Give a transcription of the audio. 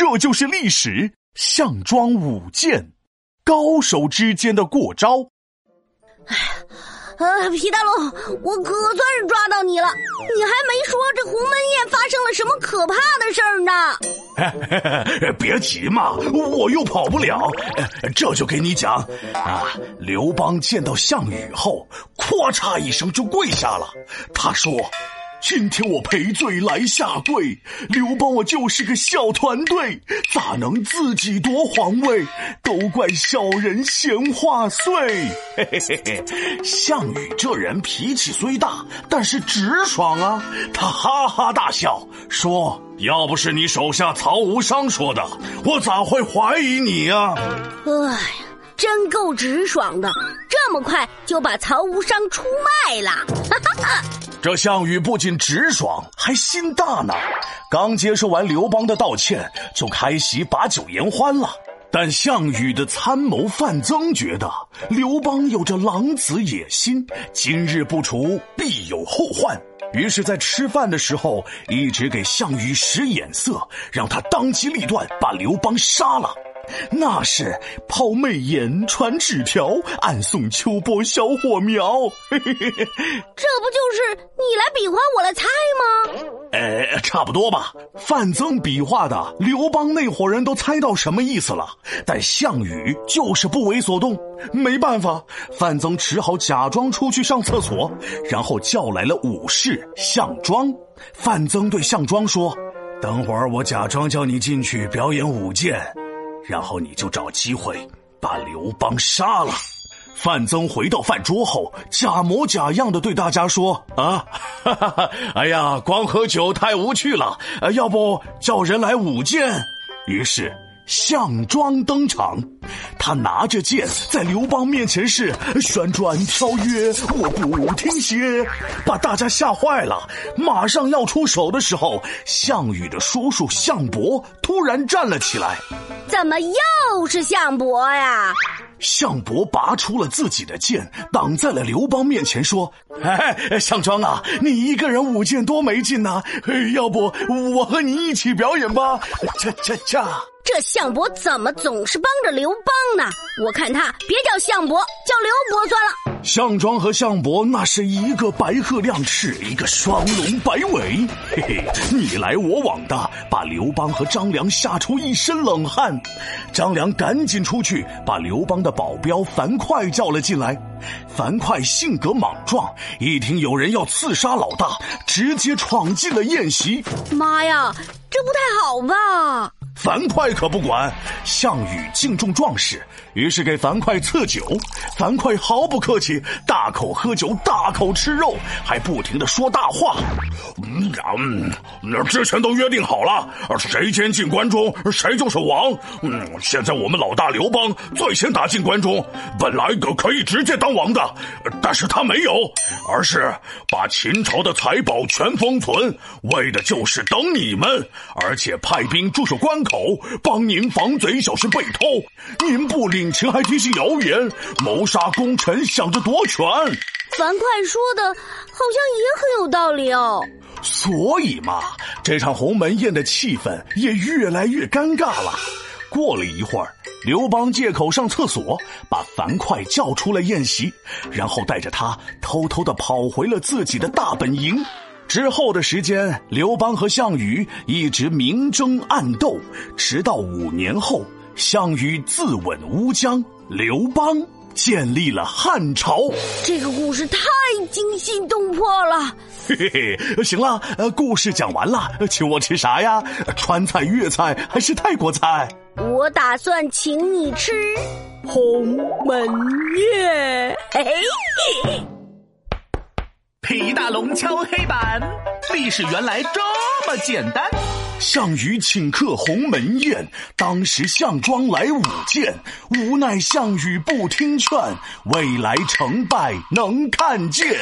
这就是历史。项庄舞剑，高手之间的过招。哎呀，呃，皮大龙，我可算是抓到你了！你还没说这鸿门宴发生了什么可怕的事儿呢？别急嘛，我又跑不了。这就给你讲啊，刘邦见到项羽后，咔嚓一声就跪下了。他说。今天我赔罪来下跪，刘邦我就是个小团队，咋能自己夺皇位？都怪小人闲话碎。嘿嘿嘿嘿，项羽这人脾气虽大，但是直爽啊！他哈哈大笑说：“要不是你手下曹无伤说的，我咋会怀疑你呀？”哎呀，真够直爽的，这么快就把曹无伤出卖了。哈哈哈。这项羽不仅直爽，还心大呢。刚接受完刘邦的道歉，就开席把酒言欢了。但项羽的参谋范增觉得刘邦有着狼子野心，今日不除，必有后患。于是，在吃饭的时候，一直给项羽使眼色，让他当机立断把刘邦杀了。那是抛媚眼、传纸条、暗送秋波小火苗，这不就是你来比划，我来猜吗？呃，差不多吧。范增比划的，刘邦那伙人都猜到什么意思了，但项羽就是不为所动。没办法，范增只好假装出去上厕所，然后叫来了武士项庄。范增对项庄说：“等会儿我假装叫你进去表演舞剑。”然后你就找机会把刘邦杀了。范增回到饭桌后，假模假样的对大家说：“啊，哈哈哈，哎呀，光喝酒太无趣了，要不叫人来舞剑？”于是项庄登场，他拿着剑在刘邦面前是旋转跳跃，我不停歇，把大家吓坏了。马上要出手的时候，项羽的叔叔项伯突然站了起来。怎么又是项伯呀？项伯拔出了自己的剑，挡在了刘邦面前，说：“哎，项庄啊，你一个人舞剑多没劲呐！要不我和你一起表演吧？”恰恰恰。这项伯怎么总是帮着刘邦呢？我看他别叫项伯，叫刘伯算了。项庄和项伯那是一个白鹤亮翅，一个双龙摆尾，嘿嘿，你来我往的，把刘邦和张良吓出一身冷汗。张良赶紧出去把刘邦的保镖樊哙叫了进来。樊哙性格莽撞，一听有人要刺杀老大，直接闯进了宴席。妈呀，这不太好吧？樊哙可不管，项羽敬重壮士，于是给樊哙赐酒。樊哙毫不客气，大口喝酒，大口吃肉，还不停的说大话。嗯，那之前都约定好了，谁先进关中，谁就是王。嗯，现在我们老大刘邦最先打进关中，本来可可以直接当王的，但是他没有，而是把秦朝的财宝全封存，为的就是等你们，而且派兵驻守关。口帮您防贼，小心被偷。您不领情，还提起谣言，谋杀功臣，想着夺权。樊哙说的好像也很有道理哦。所以嘛，这场鸿门宴的气氛也越来越尴尬了。过了一会儿，刘邦借口上厕所，把樊哙叫出了宴席，然后带着他偷偷的跑回了自己的大本营。之后的时间，刘邦和项羽一直明争暗斗，直到五年后，项羽自刎乌江，刘邦建立了汉朝。这个故事太惊心动魄了。嘿嘿嘿，行了，呃，故事讲完了，请我吃啥呀？川菜、粤菜还是泰国菜？我打算请你吃鸿门宴。嘿嘿。皮大龙敲黑板，历史原来这么简单。项羽请客鸿门宴，当时项庄来舞剑，无奈项羽不听劝，未来成败能看见。